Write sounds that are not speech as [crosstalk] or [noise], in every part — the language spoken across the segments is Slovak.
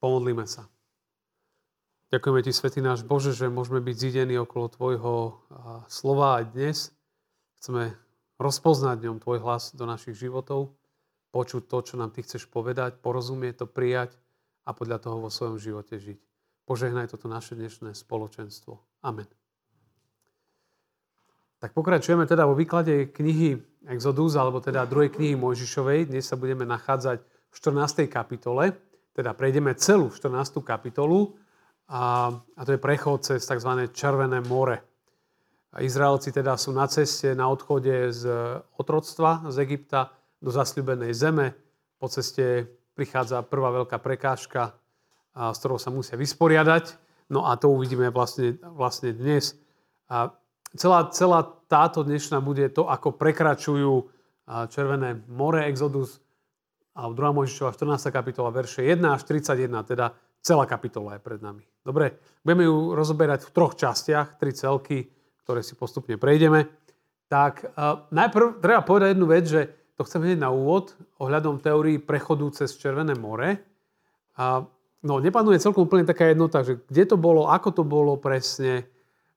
Pomodlíme sa. Ďakujeme Ti, Svetý náš Bože, že môžeme byť zidení okolo Tvojho slova aj dnes. Chceme rozpoznať ňom Tvoj hlas do našich životov, počuť to, čo nám Ty chceš povedať, porozumieť to, prijať a podľa toho vo svojom živote žiť. Požehnaj toto naše dnešné spoločenstvo. Amen. Tak pokračujeme teda vo výklade knihy Exodus, alebo teda druhej knihy Mojžišovej. Dnes sa budeme nachádzať v 14. kapitole teda prejdeme celú 14. kapitolu a, a to je prechod cez tzv. Červené more. A Izraelci teda sú na ceste, na odchode z otroctva z Egypta do zasľubenej zeme. Po ceste prichádza prvá veľká prekážka, a, s ktorou sa musia vysporiadať. No a to uvidíme vlastne, vlastne dnes. A celá, celá táto dnešná bude to, ako prekračujú Červené more, Exodus a 2. Mojžišova 14. kapitola, verše 1 až 31, teda celá kapitola je pred nami. Dobre, budeme ju rozoberať v troch častiach, tri celky, ktoré si postupne prejdeme. Tak uh, najprv treba povedať jednu vec, že to chcem hneď na úvod ohľadom teórii prechodu cez Červené more. A, no, nepanuje celkom úplne taká jednota, že kde to bolo, ako to bolo presne.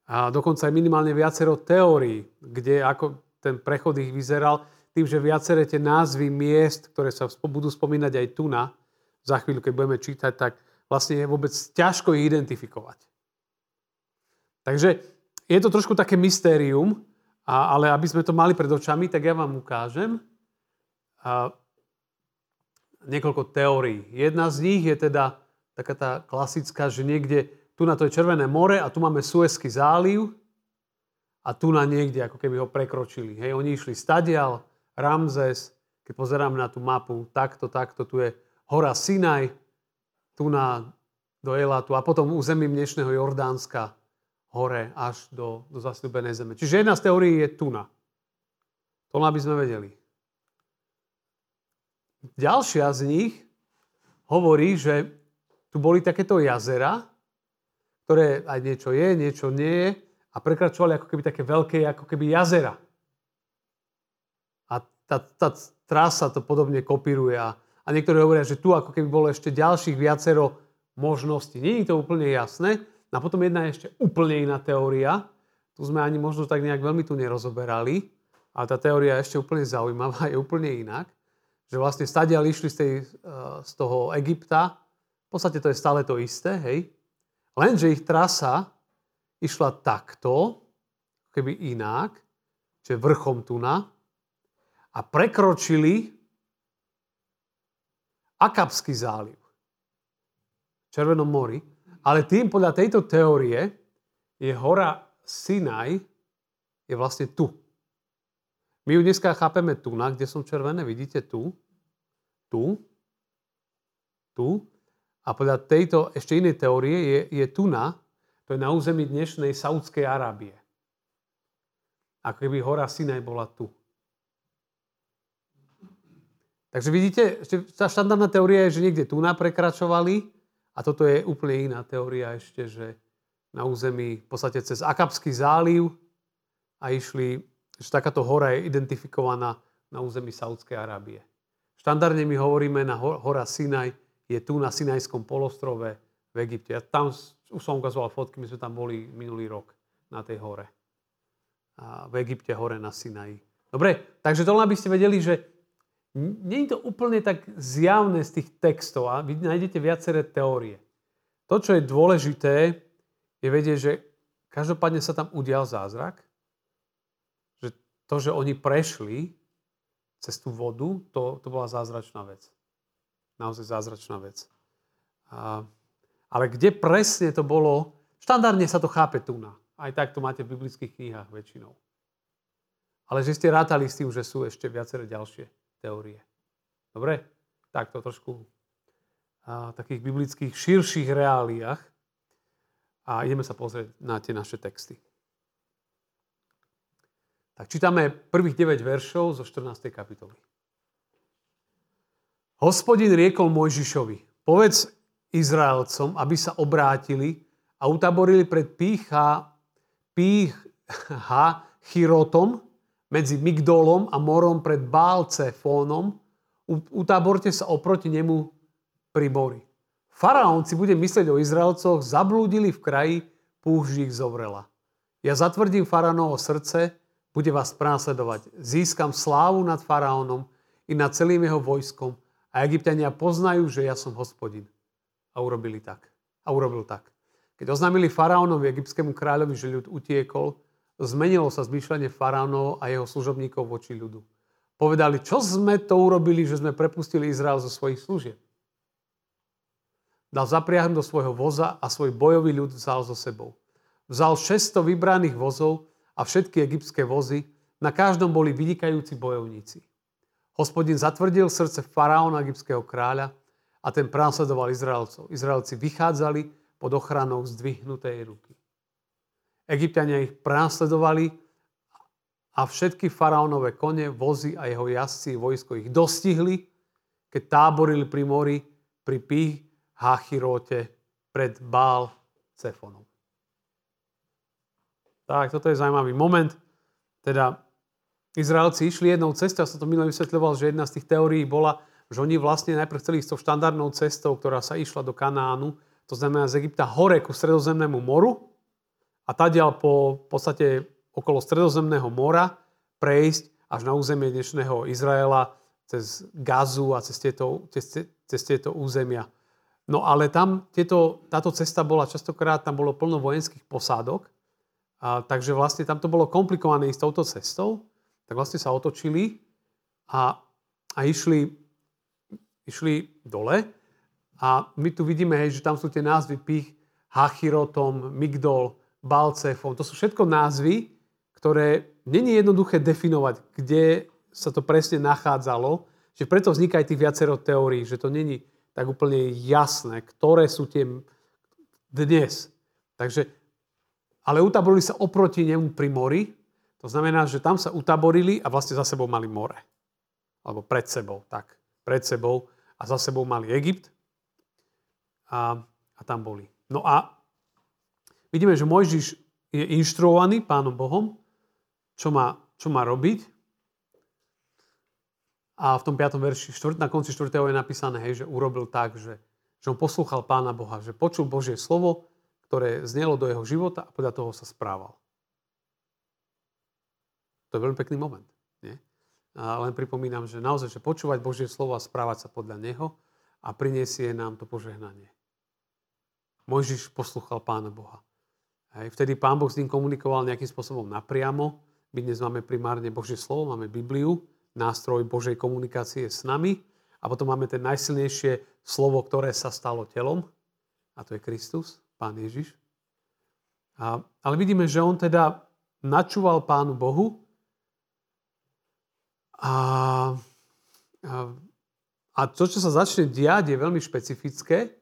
A dokonca aj minimálne viacero teórií, kde ako ten prechod ich vyzeral tým, že viaceré tie názvy miest, ktoré sa budú spomínať aj tu na, za chvíľu, keď budeme čítať, tak vlastne je vôbec ťažko ich identifikovať. Takže je to trošku také mystérium, ale aby sme to mali pred očami, tak ja vám ukážem niekoľko teórií. Jedna z nich je teda taká tá klasická, že niekde tu na to je Červené more a tu máme Suezský záliv a tu na niekde ako keby ho prekročili. Hej, oni išli stadial, Ramzes, keď pozerám na tú mapu, takto, takto, tu je hora Sinaj, tu na, do Elatu a potom územím dnešného Jordánska hore až do, do zasľúbenej zeme. Čiže jedna z teórií je Tuna. To aby sme vedeli. Ďalšia z nich hovorí, že tu boli takéto jazera, ktoré aj niečo je, niečo nie je a prekračovali ako keby také veľké ako keby jazera tá, tá trasa to podobne kopíruje. A, a niektorí hovoria, že tu ako keby bolo ešte ďalších viacero možností. Nie je to úplne jasné. A potom jedna je ešte úplne iná teória. Tu sme ani možno tak nejak veľmi tu nerozoberali, ale tá teória je ešte úplne zaujímavá, [laughs] je úplne inak. Že vlastne stadiaľ išli z, tej, eh, z toho Egypta, v podstate to je stále to isté, hej. Lenže ich trasa išla takto, keby inak, čiže vrchom Tuna, a prekročili Akapský záliv v Červenom mori. Ale tým podľa tejto teórie je hora Sinaj je vlastne tu. My ju dneska chápeme tu, na kde som červené, vidíte tu, tu, tu. A podľa tejto ešte inej teórie je, je tu na, to je na území dnešnej Saudskej Arábie. Ako keby hora Sinaj bola tu. Takže vidíte, tá štandardná teória je, že niekde tu prekračovali a toto je úplne iná teória ešte, že na území v podstate cez Akapský záliv a išli, že takáto hora je identifikovaná na území Saudskej Arábie. Štandardne my hovoríme na hora Sinaj, je tu na Sinajskom polostrove v Egypte. Ja tam už som ukazoval fotky, my sme tam boli minulý rok na tej hore. A v Egypte hore na Sinaji. Dobre, takže to len aby ste vedeli, že nie je to úplne tak zjavné z tých textov a vy nájdete viaceré teórie. To, čo je dôležité, je vedieť, že každopádne sa tam udial zázrak, že to, že oni prešli cez tú vodu, to, to bola zázračná vec. Naozaj zázračná vec. A, ale kde presne to bolo, štandardne sa to chápe tu na. Aj tak to máte v biblických knihách väčšinou. Ale že ste rátali s tým, že sú ešte viaceré ďalšie teórie. Dobre? Tak to trošku a, takých biblických širších reáliách. A ideme sa pozrieť na tie naše texty. Tak čítame prvých 9 veršov zo 14. kapitoly. Hospodin riekol Mojžišovi, povedz Izraelcom, aby sa obrátili a utaborili pred pícha, pícha [laughs] chirotom, medzi Migdolom a morom pred Bálcefónom, utáborte sa oproti nemu pri mori. Faraón si bude myslieť o Izraelcoch, zablúdili v kraji, púšť ich zovrela. Ja zatvrdím faraónovo srdce, bude vás prenasledovať. Získam slávu nad faraónom i nad celým jeho vojskom a egyptiania poznajú, že ja som hospodin. A urobili tak. A urobil tak. Keď oznámili faraónovi, egyptskému kráľovi, že ľud utiekol, zmenilo sa zmýšľanie faraónov a jeho služobníkov voči ľudu. Povedali, čo sme to urobili, že sme prepustili Izrael zo svojich služieb dal zapriahnuť do svojho voza a svoj bojový ľud vzal so sebou. Vzal 600 vybraných vozov a všetky egyptské vozy, na každom boli vynikajúci bojovníci. Hospodin zatvrdil srdce faraóna egyptského kráľa a ten prenasledoval Izraelcov. Izraelci vychádzali pod ochranou zdvihnutej ruky. Egyptiania ich prenasledovali a všetky faraónové kone, vozy a jeho jazdci vojsko ich dostihli, keď táborili pri mori, pri Pích Hachirote pred Bál Cefonom. Tak, toto je zaujímavý moment. Teda Izraelci išli jednou cestou, ja som to minulé vysvetľoval, že jedna z tých teórií bola, že oni vlastne najprv chceli ísť tou štandardnou cestou, ktorá sa išla do Kanánu, to znamená z Egypta hore ku stredozemnému moru a tadiaľ po podstate okolo stredozemného mora prejsť až na územie dnešného Izraela cez Gazu a cez tieto, cez, cez tieto územia. No ale tam tieto, táto cesta bola častokrát, tam bolo plno vojenských posádok, a, takže vlastne tam to bolo komplikované ísť touto cestou, tak vlastne sa otočili a, a išli, išli dole. A my tu vidíme, hej, že tam sú tie názvy Pich, Hachirotom, Migdol, Balcefom. To sú všetko názvy, ktoré není jednoduché definovať, kde sa to presne nachádzalo, že preto vzniká aj tých viacero teórií, že to není tak úplne jasné, ktoré sú tie dnes. Takže, ale utaborili sa oproti nemu pri mori, to znamená, že tam sa utaborili a vlastne za sebou mali more. Alebo pred sebou, tak. Pred sebou a za sebou mali Egypt a, a tam boli. No a vidíme, že Mojžiš je inštruovaný pánom Bohom, čo má, čo má robiť. A v tom 5. verši, na konci 4. je napísané, hej, že urobil tak, že, že on poslúchal pána Boha, že počul Božie slovo, ktoré znelo do jeho života a podľa toho sa správal. To je veľmi pekný moment. Nie? A len pripomínam, že naozaj, že počúvať Božie slovo a správať sa podľa neho a priniesie nám to požehnanie. Mojžiš poslúchal pána Boha. Hej, vtedy pán Boh s ním komunikoval nejakým spôsobom napriamo. My dnes máme primárne Božie slovo, máme Bibliu, nástroj Božej komunikácie s nami. A potom máme ten najsilnejšie slovo, ktoré sa stalo telom. A to je Kristus, Pán Ježiš. A, ale vidíme, že on teda načúval Pánu Bohu a, a, a to, čo sa začne diať, je veľmi špecifické,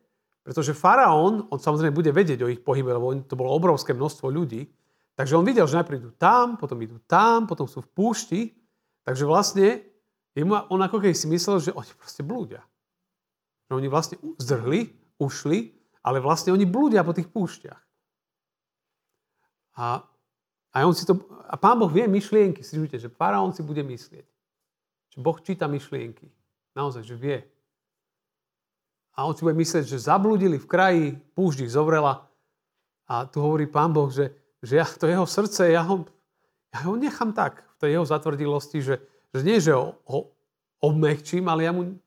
pretože faraón, on samozrejme bude vedieť o ich pohybe, lebo to bolo obrovské množstvo ľudí, takže on videl, že najprv idú tam, potom idú tam, potom sú v púšti Takže vlastne on ako keď si myslel, že oni proste blúdia. Že oni vlastne zdrhli, ušli, ale vlastne oni blúdia po tých púšťach. A, a, on si to, a pán Boh vie myšlienky, si žujte, že faraón si bude myslieť. Že Boh číta myšlienky. Naozaj, že vie. A on si bude myslieť, že zablúdili v kraji, púšť ich zovrela. A tu hovorí pán Boh, že, že ja, to jeho srdce, ja ho, ja ho nechám tak tej jeho zatvrdilosti, že, že nie, že ho, ho obmehčím, ale ja mu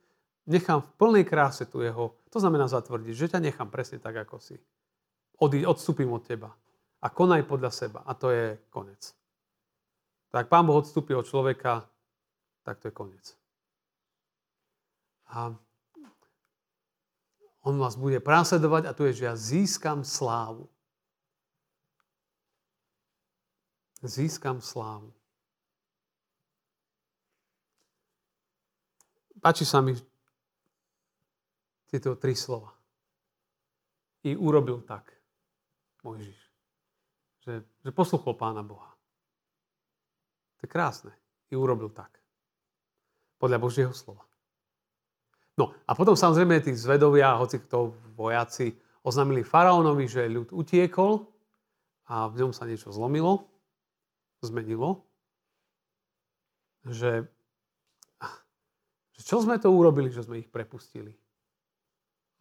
nechám v plnej kráse tu jeho, to znamená zatvrdiť, že ťa nechám presne tak, ako si. Odí, odstúpim od teba. A konaj podľa seba. A to je konec. Tak pán Boh odstúpi od človeka, tak to je koniec. A on vás bude prásledovať a tu je, že ja získam slávu. Získam slávu. Páči sa mi tieto tri slova. I urobil tak Mojžiš. Že, že posluchol pána Boha. To je krásne. I urobil tak. Podľa Božieho slova. No a potom samozrejme tí zvedovia, hoci kto vojaci, oznámili faraónovi, že ľud utiekol a v ňom sa niečo zlomilo, zmenilo, že čo sme to urobili, že sme ich prepustili?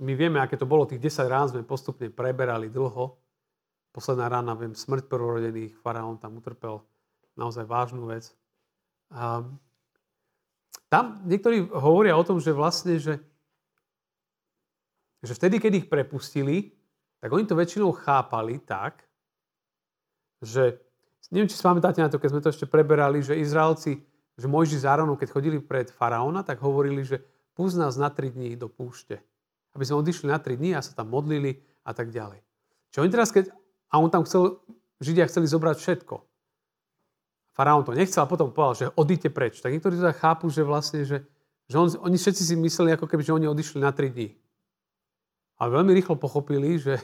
my vieme, aké to bolo. Tých 10 rán sme postupne preberali dlho. Posledná rána, viem, smrť prvorodených, faraón tam utrpel naozaj vážnu vec. A tam niektorí hovoria o tom, že vlastne, že, že vtedy, keď ich prepustili, tak oni to väčšinou chápali tak, že, neviem, či si pamätáte na to, keď sme to ešte preberali, že Izraelci, že Mojži s Áronom, keď chodili pred faraóna, tak hovorili, že púsť nás na 3 dní do púšte. Aby sme odišli na 3 dní a sa tam modlili a tak ďalej. Čo oni teraz, keď, a on tam chcel, Židia chceli zobrať všetko. Faraón to nechcel a potom povedal, že odíte preč. Tak niektorí teda chápu, že vlastne, že, že on, oni všetci si mysleli, ako keby, že oni odišli na 3 dní. Ale veľmi rýchlo pochopili, že,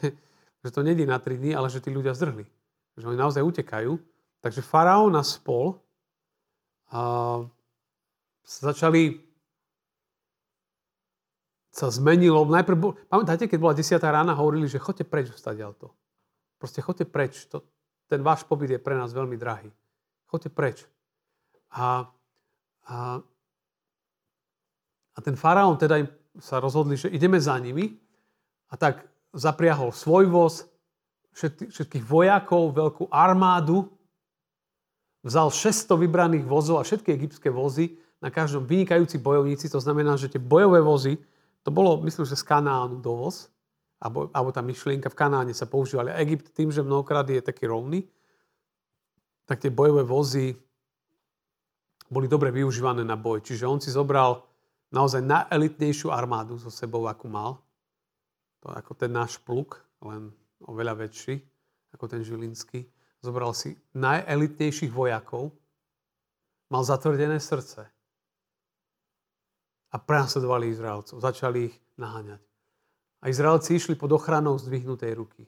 že to nedí na 3 dní, ale že tí ľudia zdrhli. Že oni naozaj utekajú. Takže faraón a spol a, začali sa zmenilo. Najprv, bol, pamätáte, keď bola 10. rána, hovorili, že chodte preč to. Proste chodte preč. To, ten váš pobyt je pre nás veľmi drahý. Chodte preč. A, a, a ten faraón teda im sa rozhodli, že ideme za nimi a tak zapriahol svoj voz, všetkých vojakov, veľkú armádu, vzal 600 vybraných vozov a všetky egyptské vozy, na každom vynikajúci bojovníci, to znamená, že tie bojové vozy, to bolo, myslím, že z Kanánu dovoz, alebo, alebo tá myšlienka v Kanáne sa používali. Egypt tým, že mnohokrát je taký rovný, tak tie bojové vozy boli dobre využívané na boj. Čiže on si zobral naozaj najelitnejšiu armádu so sebou, akú mal. To ako ten náš pluk, len oveľa väčší ako ten žilinský. Zobral si najelitnejších vojakov, mal zatvrdené srdce a prenasledovali Izraelcov. Začali ich naháňať. A Izraelci išli pod ochranou zdvihnutej ruky.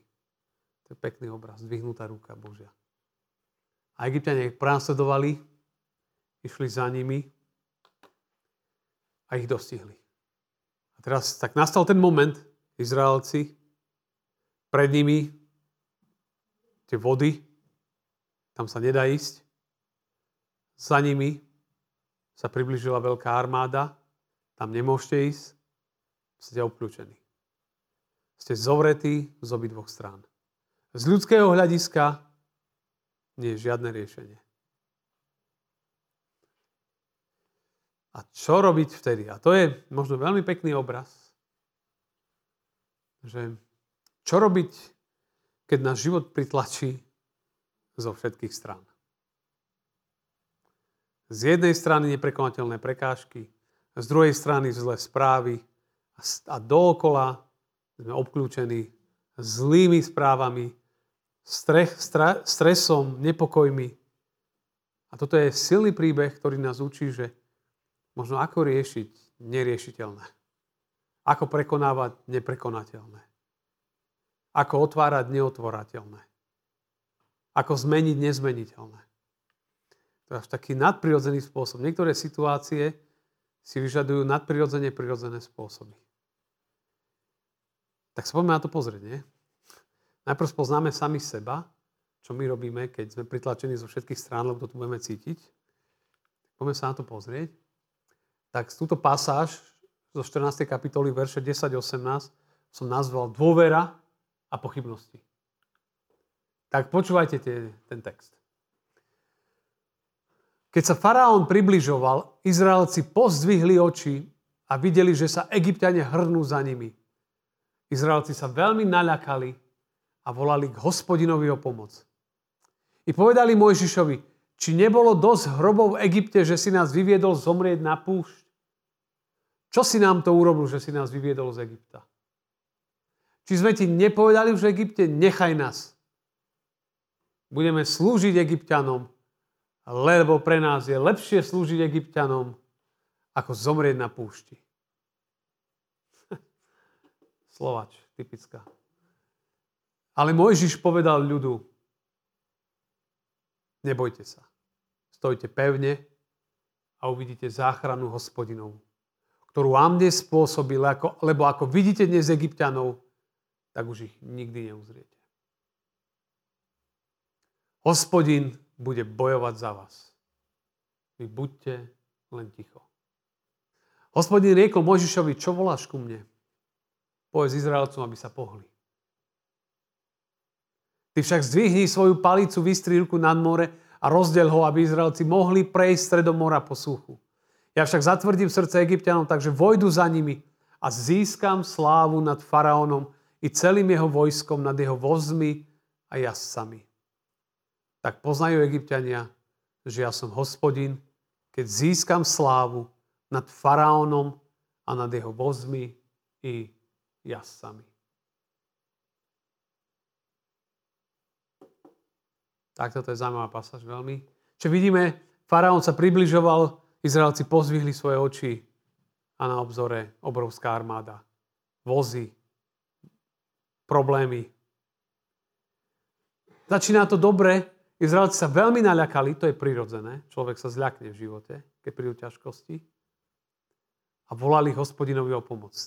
To je pekný obraz, zdvihnutá ruka Božia. A Egyptiania ich prenasledovali, išli za nimi a ich dostihli. A teraz tak nastal ten moment, Izraelci, pred nimi tie vody, tam sa nedá ísť. Za nimi sa približila veľká armáda, tam nemôžete ísť, ste obklúčení. Ste zovretí z obidvoch strán. Z ľudského hľadiska nie je žiadne riešenie. A čo robiť vtedy? A to je možno veľmi pekný obraz, že čo robiť, keď náš život pritlačí zo všetkých strán. Z jednej strany neprekonateľné prekážky, z druhej strany zlé správy a dookola sme obklúčení zlými správami, strech, stra, stresom, nepokojmi. A toto je silný príbeh, ktorý nás učí, že možno ako riešiť neriešiteľné. Ako prekonávať neprekonateľné. Ako otvárať neotvorateľné. Ako zmeniť nezmeniteľné. To je až taký nadprirodzený spôsob. Niektoré situácie si vyžadujú nadprirodzene prirodzené spôsoby. Tak sa poďme na to pozrieť, nie? Najprv spoznáme sami seba, čo my robíme, keď sme pritlačení zo všetkých strán, lebo to tu budeme cítiť. Poďme sa na to pozrieť. Tak túto pasáž zo 14. kapitoly, verše 10-18 som nazval dôvera a pochybnosti. Tak počúvajte tie, ten text. Keď sa faraón približoval, Izraelci pozdvihli oči a videli, že sa egyptiania hrnú za nimi. Izraelci sa veľmi naľakali a volali k hospodinovi o pomoc. I povedali Mojžišovi, či nebolo dosť hrobov v Egypte, že si nás vyviedol zomrieť na púšť? Čo si nám to urobil, že si nás vyviedol z Egypta? Či sme ti nepovedali v Egypte, nechaj nás. Budeme slúžiť egyptianom, lebo pre nás je lepšie slúžiť egyptianom, ako zomrieť na púšti. [laughs] Slovač, typická. Ale Mojžiš povedal ľudu, nebojte sa, stojte pevne a uvidíte záchranu hospodinovú, ktorú vám dnes spôsobil, lebo ako vidíte dnes Egyptianov, tak už ich nikdy neuzriete. Hospodin bude bojovať za vás. Vy buďte len ticho. Hospodin riekol Mojžišovi, čo voláš ku mne? povedz Izraelcom, aby sa pohli. Ty však zdvihni svoju palicu, vystri ruku nad more a rozdiel ho, aby Izraelci mohli prejsť stredom mora po suchu. Ja však zatvrdím srdce Egyptianom, takže vojdu za nimi a získam slávu nad faraónom i celým jeho vojskom, nad jeho vozmi a jazdcami. Tak poznajú Egyptiania, že ja som hospodin, keď získam slávu nad faraónom a nad jeho vozmi i jazdcami. Tak toto je zaujímavá pasáž veľmi. Čiže vidíme, faraón sa približoval, Izraelci pozvihli svoje oči a na obzore obrovská armáda. Vozy, problémy. Začína to dobre, Izraelci sa veľmi naľakali, to je prirodzené, človek sa zľakne v živote, keď prídu ťažkosti. A volali hospodinovi o pomoc.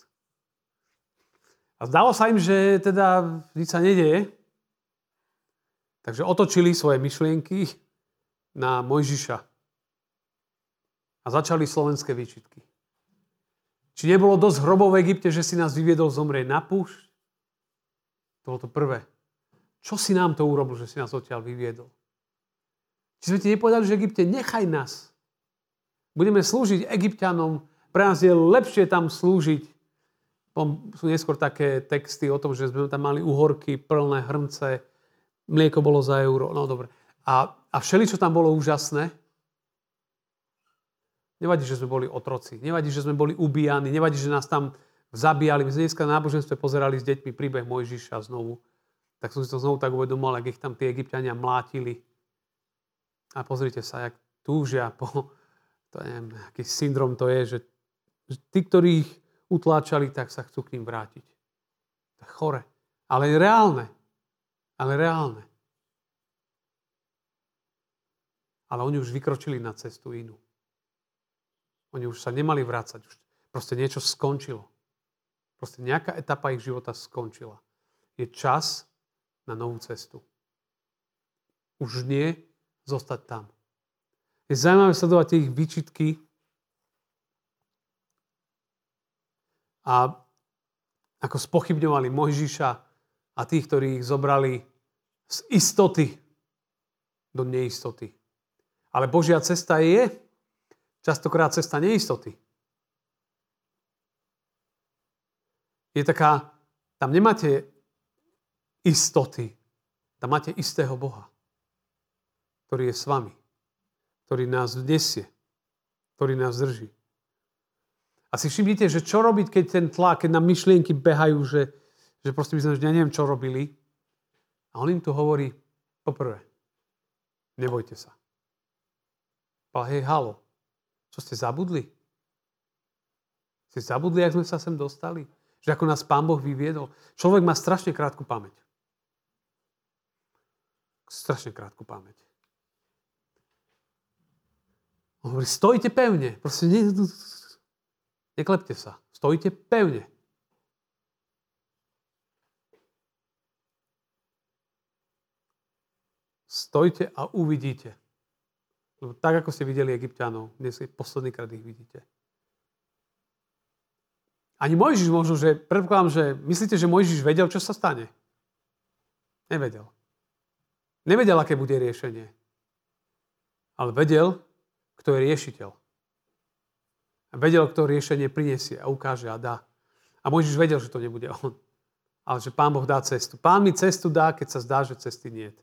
A zdalo sa im, že teda nič sa nedeje, takže otočili svoje myšlienky na Mojžiša. A začali slovenské výčitky. Či nebolo dosť hrobov v Egypte, že si nás vyviedol zomrieť na púšť? To bolo to prvé. Čo si nám to urobil, že si nás odtiaľ vyviedol? Či sme ti nepovedali, že Egypte, nechaj nás. Budeme slúžiť Egyptianom, pre nás je lepšie tam slúžiť. Sú neskôr také texty o tom, že sme tam mali uhorky, plné hrnce, mlieko bolo za euro. No dobre. A, a všeli, čo tam bolo úžasné, nevadí, že sme boli otroci, nevadí, že sme boli ubíjani, nevadí, že nás tam zabíjali. My sme dneska na náboženstve pozerali s deťmi príbeh Mojžiša znovu. Tak som si to znovu tak uvedomal, ak ich tam tí egyptiania mlátili. A pozrite sa, jak túžia po, to neviem, aký syndrom to je, že tí, ktorí ich utláčali, tak sa chcú k ním vrátiť. To je chore. Ale je reálne. Ale reálne. Ale oni už vykročili na cestu inú. Oni už sa nemali vrácať. Už proste niečo skončilo. Proste nejaká etapa ich života skončila. Je čas na novú cestu. Už nie zostať tam. Je zaujímavé sledovať ich výčitky a ako spochybňovali Mojžiša a tých, ktorí ich zobrali z istoty do neistoty. Ale Božia cesta je častokrát cesta neistoty. je taká, tam nemáte istoty, tam máte istého Boha, ktorý je s vami, ktorý nás vnesie, ktorý nás drží. A si všimnite, že čo robiť, keď ten tlak, keď nám myšlienky behajú, že, že proste by sme, že neviem, čo robili. A on im tu hovorí, poprvé, nebojte sa. Ale hej, halo, čo ste zabudli? Ste zabudli, ak sme sa sem dostali? Že ako nás Pán Boh vyviedol. Človek má strašne krátku pamäť. Strašne krátku pamäť. On hovorí, stojte pevne. Proste ne, neklepte sa. Stojte pevne. Stojte a uvidíte. Lebo tak, ako ste videli egyptianov, dnes posledný krát ich vidíte. Ani Mojžiš možno, že predpokladám, že myslíte, že Mojžiš vedel, čo sa stane? Nevedel. Nevedel, aké bude riešenie. Ale vedel, kto je riešiteľ. A vedel, kto riešenie prinesie a ukáže a dá. A Mojžiš vedel, že to nebude on. Ale že Pán Boh dá cestu. Pán mi cestu dá, keď sa zdá, že cesty nie.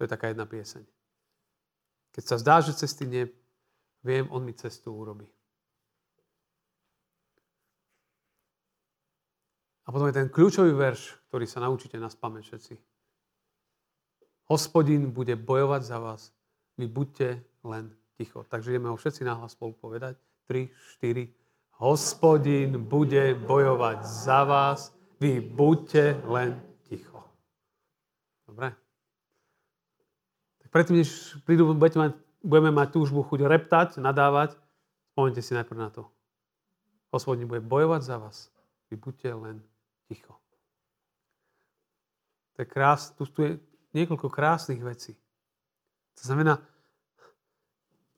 To je taká jedna pieseň. Keď sa zdá, že cesty nie, viem, on mi cestu urobí. A potom je ten kľúčový verš, ktorý sa naučíte na spameť všetci. Hospodin bude bojovať za vás, vy buďte len ticho. Takže ideme ho všetci nahlas spolu povedať. 3, 4. Hospodin bude bojovať za vás, vy buďte len ticho. Dobre? predtým, než prídu, budete mať, budeme mať túžbu chuť reptať, nadávať, spomnite si najprv na to. Hospodin bude bojovať za vás. Vy buďte len ticho. To je krás, tu, tu je niekoľko krásnych vecí. To znamená,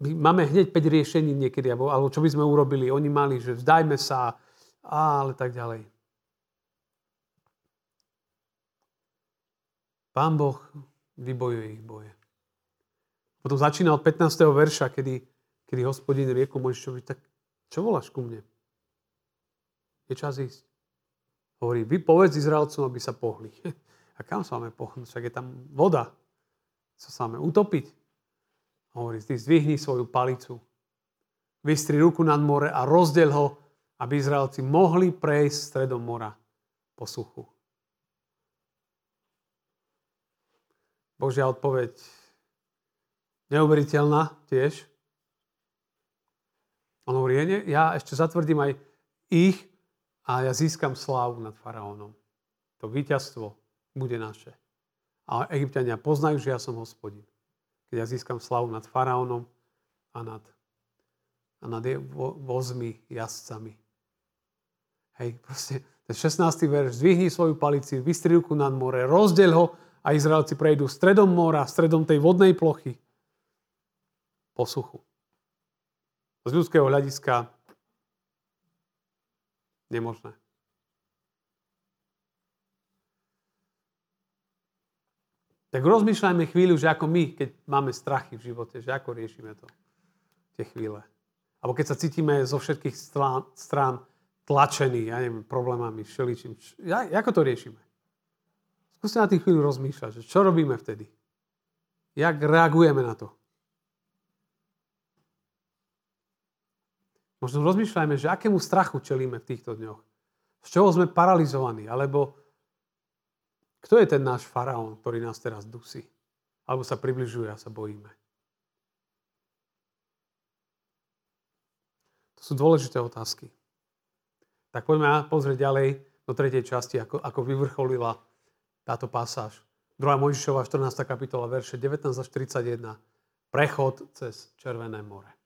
my máme hneď 5 riešení niekedy, alebo, alebo čo by sme urobili. Oni mali, že vzdajme sa, ale tak ďalej. Pán Boh vybojuje ich boje. Potom začína od 15. verša, kedy, kedy hospodin rieku Mojžišovi, tak čo voláš ku mne? Je čas ísť. Hovorí, vy povedz Izraelcom, aby sa pohli. [laughs] A kam sa máme pohnúť? Však je tam voda. Sa sa máme utopiť. Hovorí, ty zdvihni svoju palicu. Vystri ruku nad more a rozdiel ho, aby Izraelci mohli prejsť stredom mora po suchu. Božia odpoveď neuveriteľná tiež. On hovorí, ja ešte zatvrdím aj ich a ja získam slávu nad faraónom. To víťazstvo bude naše. A egyptiania poznajú, že ja som hospodin. Keď ja získam slavu nad faraónom a nad, a nad vozmi, jazdcami. Hej, proste ten 16. verš, zdvihni svoju palici, vystri ruku nad more, rozdeľ ho a Izraelci prejdú stredom mora, stredom tej vodnej plochy po. Z ľudského hľadiska nemožné. Tak rozmýšľajme chvíľu, že ako my, keď máme strachy v živote, že ako riešime to, tie chvíle. Alebo keď sa cítime zo všetkých strán, strán tlačení, ja neviem, problémami, všeličím. Ja, ako to riešime? Skúste na tým chvíľu rozmýšľať, že čo robíme vtedy? Jak reagujeme na to? Možno rozmýšľajme, že akému strachu čelíme v týchto dňoch. Z čoho sme paralizovaní? Alebo kto je ten náš faraón, ktorý nás teraz dusí? Alebo sa približuje a sa bojíme? To sú dôležité otázky. Tak poďme pozrieť ďalej do tretej časti, ako, ako vyvrcholila táto pasáž. 2. Mojžišova 14. kapitola, verše 19 až 31. Prechod cez Červené more.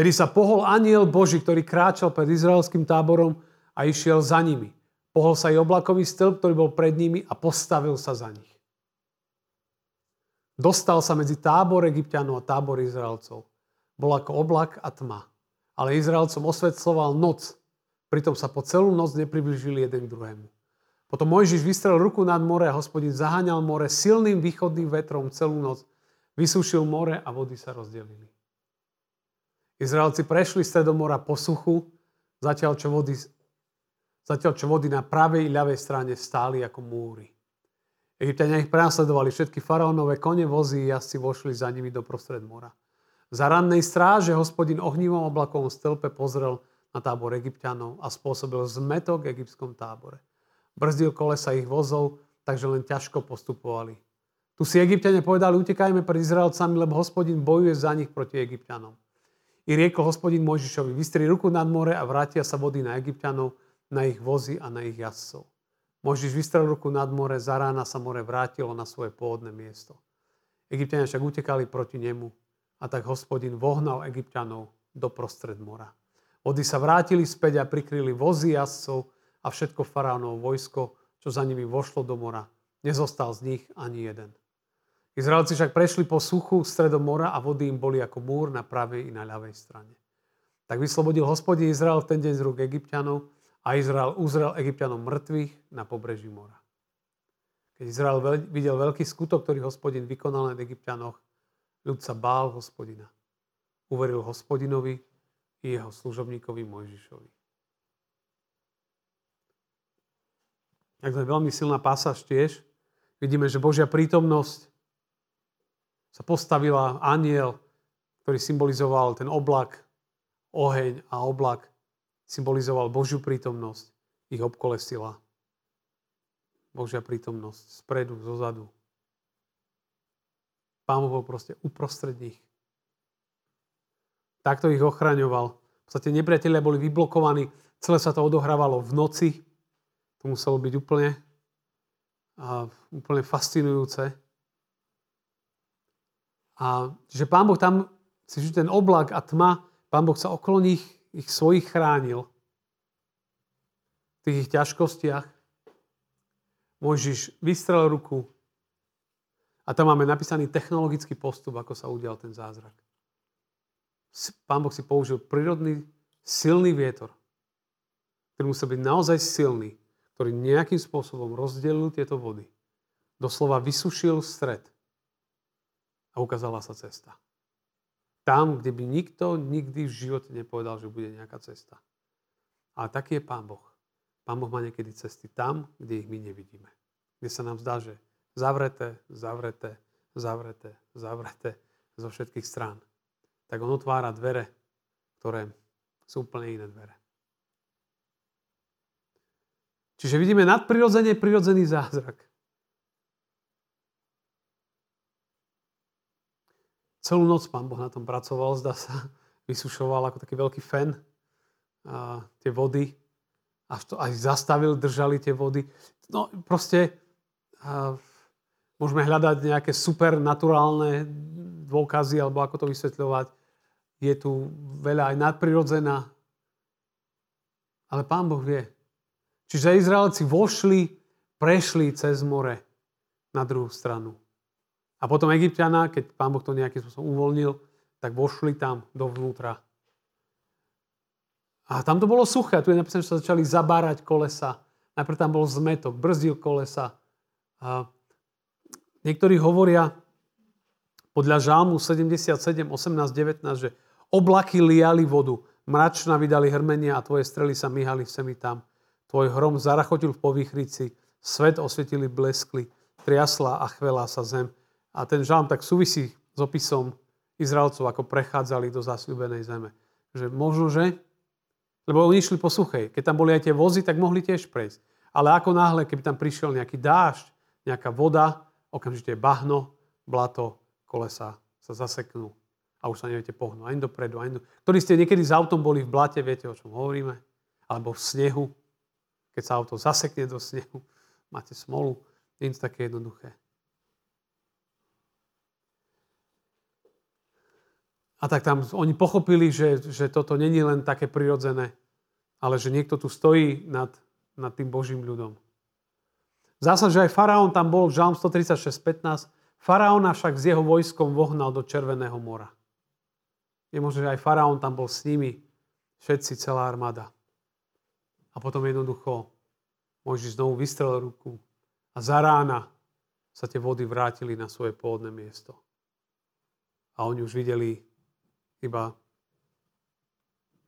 Tedy sa pohol aniel Boží, ktorý kráčal pred izraelským táborom a išiel za nimi. Pohol sa i oblakový stĺp, ktorý bol pred nimi a postavil sa za nich. Dostal sa medzi tábor egyptianov a tábor Izraelcov. Bol ako oblak a tma. Ale Izraelcom osvetloval noc. Pritom sa po celú noc nepribližili jeden k druhému. Potom Mojžiš vystrel ruku nad more a hospodin zaháňal more silným východným vetrom celú noc. Vysúšil more a vody sa rozdelili. Izraelci prešli stredom mora po suchu, zatiaľ čo vody zatiaľ čo vody na pravej i ľavej strane stáli ako múry. Egyptiania ich prenasledovali, všetky faraónové kone, vozy i jazdci vošli za nimi do prostred mora. Za rannej stráže hospodin ohnivom oblakovom stĺpe pozrel na tábor egyptianov a spôsobil zmetok v egyptskom tábore. Brzdil kolesa ich vozov, takže len ťažko postupovali. Tu si egyptiania povedali, utekajme pred Izraelcami, lebo hospodin bojuje za nich proti egyptianom. I riekol hospodin Mojžišovi, vystri ruku nad more a vrátia sa vody na egyptianov, na ich vozy a na ich jazdcov. Možiš vystrel ruku nad more, za rána sa more vrátilo na svoje pôvodné miesto. Egyptiania však utekali proti nemu a tak hospodin vohnal Egyptianov do prostred mora. Vody sa vrátili späť a prikryli vozy jazdcov a všetko faraónov vojsko, čo za nimi vošlo do mora. Nezostal z nich ani jeden. Izraelci však prešli po suchu stredom mora a vody im boli ako múr na pravej i na ľavej strane. Tak vyslobodil hospodin Izrael ten deň z rúk egyptianov a Izrael uzrel egyptianom mŕtvych na pobreží mora. Keď Izrael videl veľký skutok, ktorý hospodin vykonal na egyptianoch, ľud sa bál hospodina. Uveril hospodinovi i jeho služobníkovi Mojžišovi. Tak to je veľmi silná pasáž tiež. Vidíme, že Božia prítomnosť sa postavila aniel, ktorý symbolizoval ten oblak, oheň a oblak symbolizoval Božiu prítomnosť, ich obkolesila. Božia prítomnosť spredu, zozadu. Pán bol proste uprostred nich. Takto ich ochraňoval. V podstate nepriatelia boli vyblokovaní. Celé sa to odohrávalo v noci. To muselo byť úplne, a, úplne fascinujúce. A že Pán Boh tam, si ten oblak a tma, Pán Boh sa okolo nich ich svojich chránil v tých ich ťažkostiach. Mojžiš vystrel ruku a tam máme napísaný technologický postup, ako sa udial ten zázrak. Pán Boh si použil prírodný silný vietor, ktorý musel byť naozaj silný, ktorý nejakým spôsobom rozdelil tieto vody doslova vysušil stred a ukázala sa cesta. Tam, kde by nikto nikdy v živote nepovedal, že bude nejaká cesta. Ale taký je Pán Boh. Pán Boh má niekedy cesty tam, kde ich my nevidíme. Kde sa nám zdá, že zavreté, zavreté, zavreté, zavreté zo všetkých strán. Tak on otvára dvere, ktoré sú úplne iné dvere. Čiže vidíme nadprirodzene prirodzený zázrak. Celú noc pán Boh na tom pracoval, zdá sa, [laughs] vysušoval ako taký veľký fen a, tie vody. Až to aj zastavil, držali tie vody. No proste a, môžeme hľadať nejaké supernaturálne dôkazy, alebo ako to vysvetľovať. Je tu veľa aj nadprirodzená. Ale pán Boh vie, Čiže Izraelci vošli, prešli cez more na druhú stranu. A potom Egyptiana, keď pán Boh to nejakým spôsobom uvoľnil, tak vošli tam dovnútra. A tam to bolo suché. Tu je napísané, že sa začali zabárať kolesa. Najprv tam bol zmetok, brzdil kolesa. A niektorí hovoria podľa Žálmu 77, 18, 19, že oblaky liali vodu, mračna vydali hrmenia a tvoje strely sa myhali semi tam. Tvoj hrom zarachotil v povýchrici, svet osvietili bleskli, triasla a chvelá sa zem. A ten žalm tak súvisí s opisom Izraelcov, ako prechádzali do zasľúbenej zeme. Že možno, že... Lebo oni išli po suchej. Keď tam boli aj tie vozy, tak mohli tiež prejsť. Ale ako náhle, keby tam prišiel nejaký dážď, nejaká voda, okamžite bahno, blato, kolesa sa zaseknú a už sa neviete pohnúť ani dopredu, ani do... Ktorí ste niekedy s autom boli v blate, viete, o čom hovoríme? Alebo v snehu, keď sa auto zasekne do snehu, máte smolu. Nie je to také jednoduché. A tak tam oni pochopili, že, že toto není len také prirodzené, ale že niekto tu stojí nad, nad tým Božím ľudom. Zdá že aj faraón tam bol, Žalm 136.15. Faraóna však s jeho vojskom vohnal do Červeného mora. Je možné, že aj faraón tam bol s nimi, všetci, celá armáda. A potom jednoducho Mojžiš znovu vystrel ruku a za rána sa tie vody vrátili na svoje pôvodné miesto. A oni už videli iba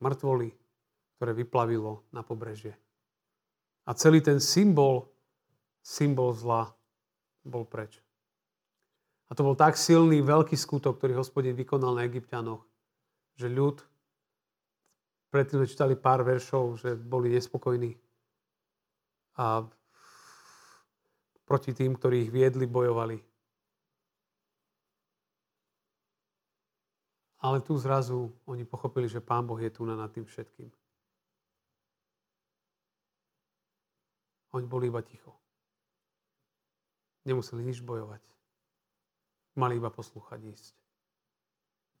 mŕtvoly, ktoré vyplavilo na pobrežie. A celý ten symbol, symbol zla bol preč. A to bol tak silný, veľký skutok, ktorý hospodin vykonal na egyptianoch, že ľud Predtým sme čítali pár veršov, že boli nespokojní. A proti tým, ktorí ich viedli, bojovali. Ale tu zrazu oni pochopili, že Pán Boh je tu nad tým všetkým. Oni boli iba ticho. Nemuseli nič bojovať. Mali iba poslúchať, ísť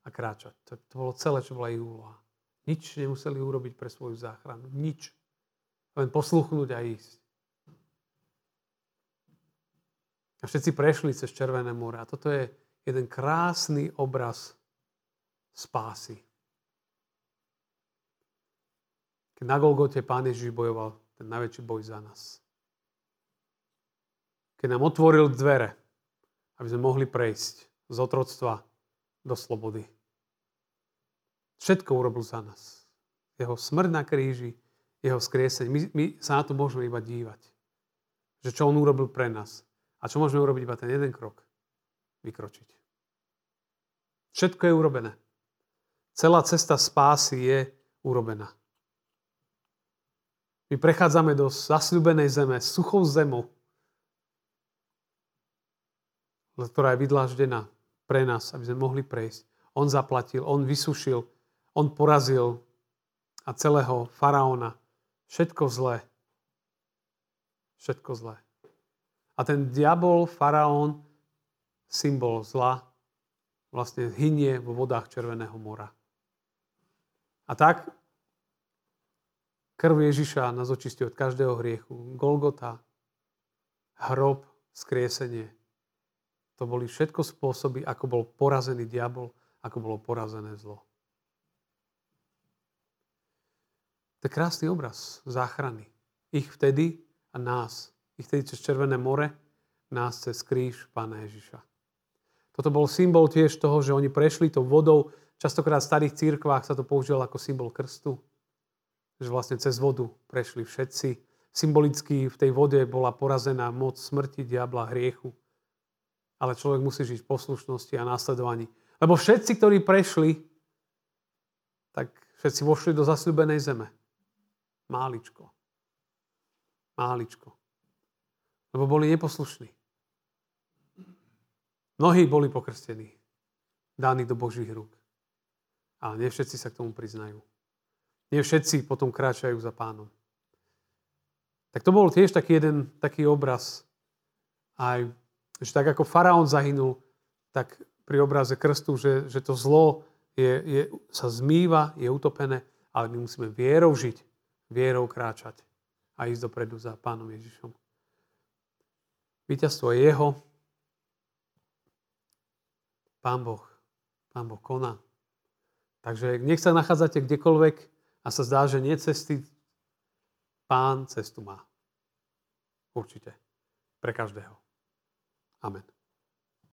a kráčať. To, to bolo celé, čo bola ich úloha. Nič nemuseli urobiť pre svoju záchranu. Nič. Len posluchnúť a ísť. A všetci prešli cez Červené more. A toto je jeden krásny obraz spásy. Keď na Golgote Pán Ježiš bojoval ten najväčší boj za nás. Keď nám otvoril dvere, aby sme mohli prejsť z otroctva do slobody. Všetko urobil za nás. Jeho smrť na kríži, jeho skriesenie. My, my sa na to môžeme iba dívať. Že čo on urobil pre nás. A čo môžeme urobiť iba ten jeden krok? Vykročiť. Všetko je urobené. Celá cesta spásy je urobená. My prechádzame do zasľubenej zeme, suchou zemou, ktorá je vydláždená pre nás, aby sme mohli prejsť. On zaplatil, on vysušil on porazil a celého faraóna. Všetko zlé. Všetko zlé. A ten diabol, faraón, symbol zla, vlastne hynie vo vodách Červeného mora. A tak krv Ježiša nás očistí od každého hriechu. Golgota, hrob, skriesenie. To boli všetko spôsoby, ako bol porazený diabol, ako bolo porazené zlo. To je krásny obraz záchrany. Ich vtedy a nás. Ich vtedy cez Červené more, nás cez kríž Pána Ježiša. Toto bol symbol tiež toho, že oni prešli tou vodou. Častokrát v starých církvách sa to použilo ako symbol krstu. Že vlastne cez vodu prešli všetci. Symbolicky v tej vode bola porazená moc smrti, diabla, hriechu. Ale človek musí žiť v poslušnosti a následovaní. Lebo všetci, ktorí prešli, tak všetci vošli do zasľubenej zeme. Máličko. Máličko. Lebo boli neposlušní. Mnohí boli pokrstení, dáni do Božích rúk. Ale nie všetci sa k tomu priznajú. Nie všetci potom kráčajú za pánom. Tak to bol tiež taký jeden taký obraz. Aj, že tak ako faraón zahynul, tak pri obraze krstu, že, že to zlo je, je, sa zmýva, je utopené, ale my musíme vierou žiť, vierou kráčať a ísť dopredu za pánom Ježišom. Víťazstvo je jeho, Pán Boh, Pán Boh koná. Takže nech sa nachádzate kdekoľvek a sa zdá, že nie cesty, Pán cestu má. Určite. Pre každého. Amen.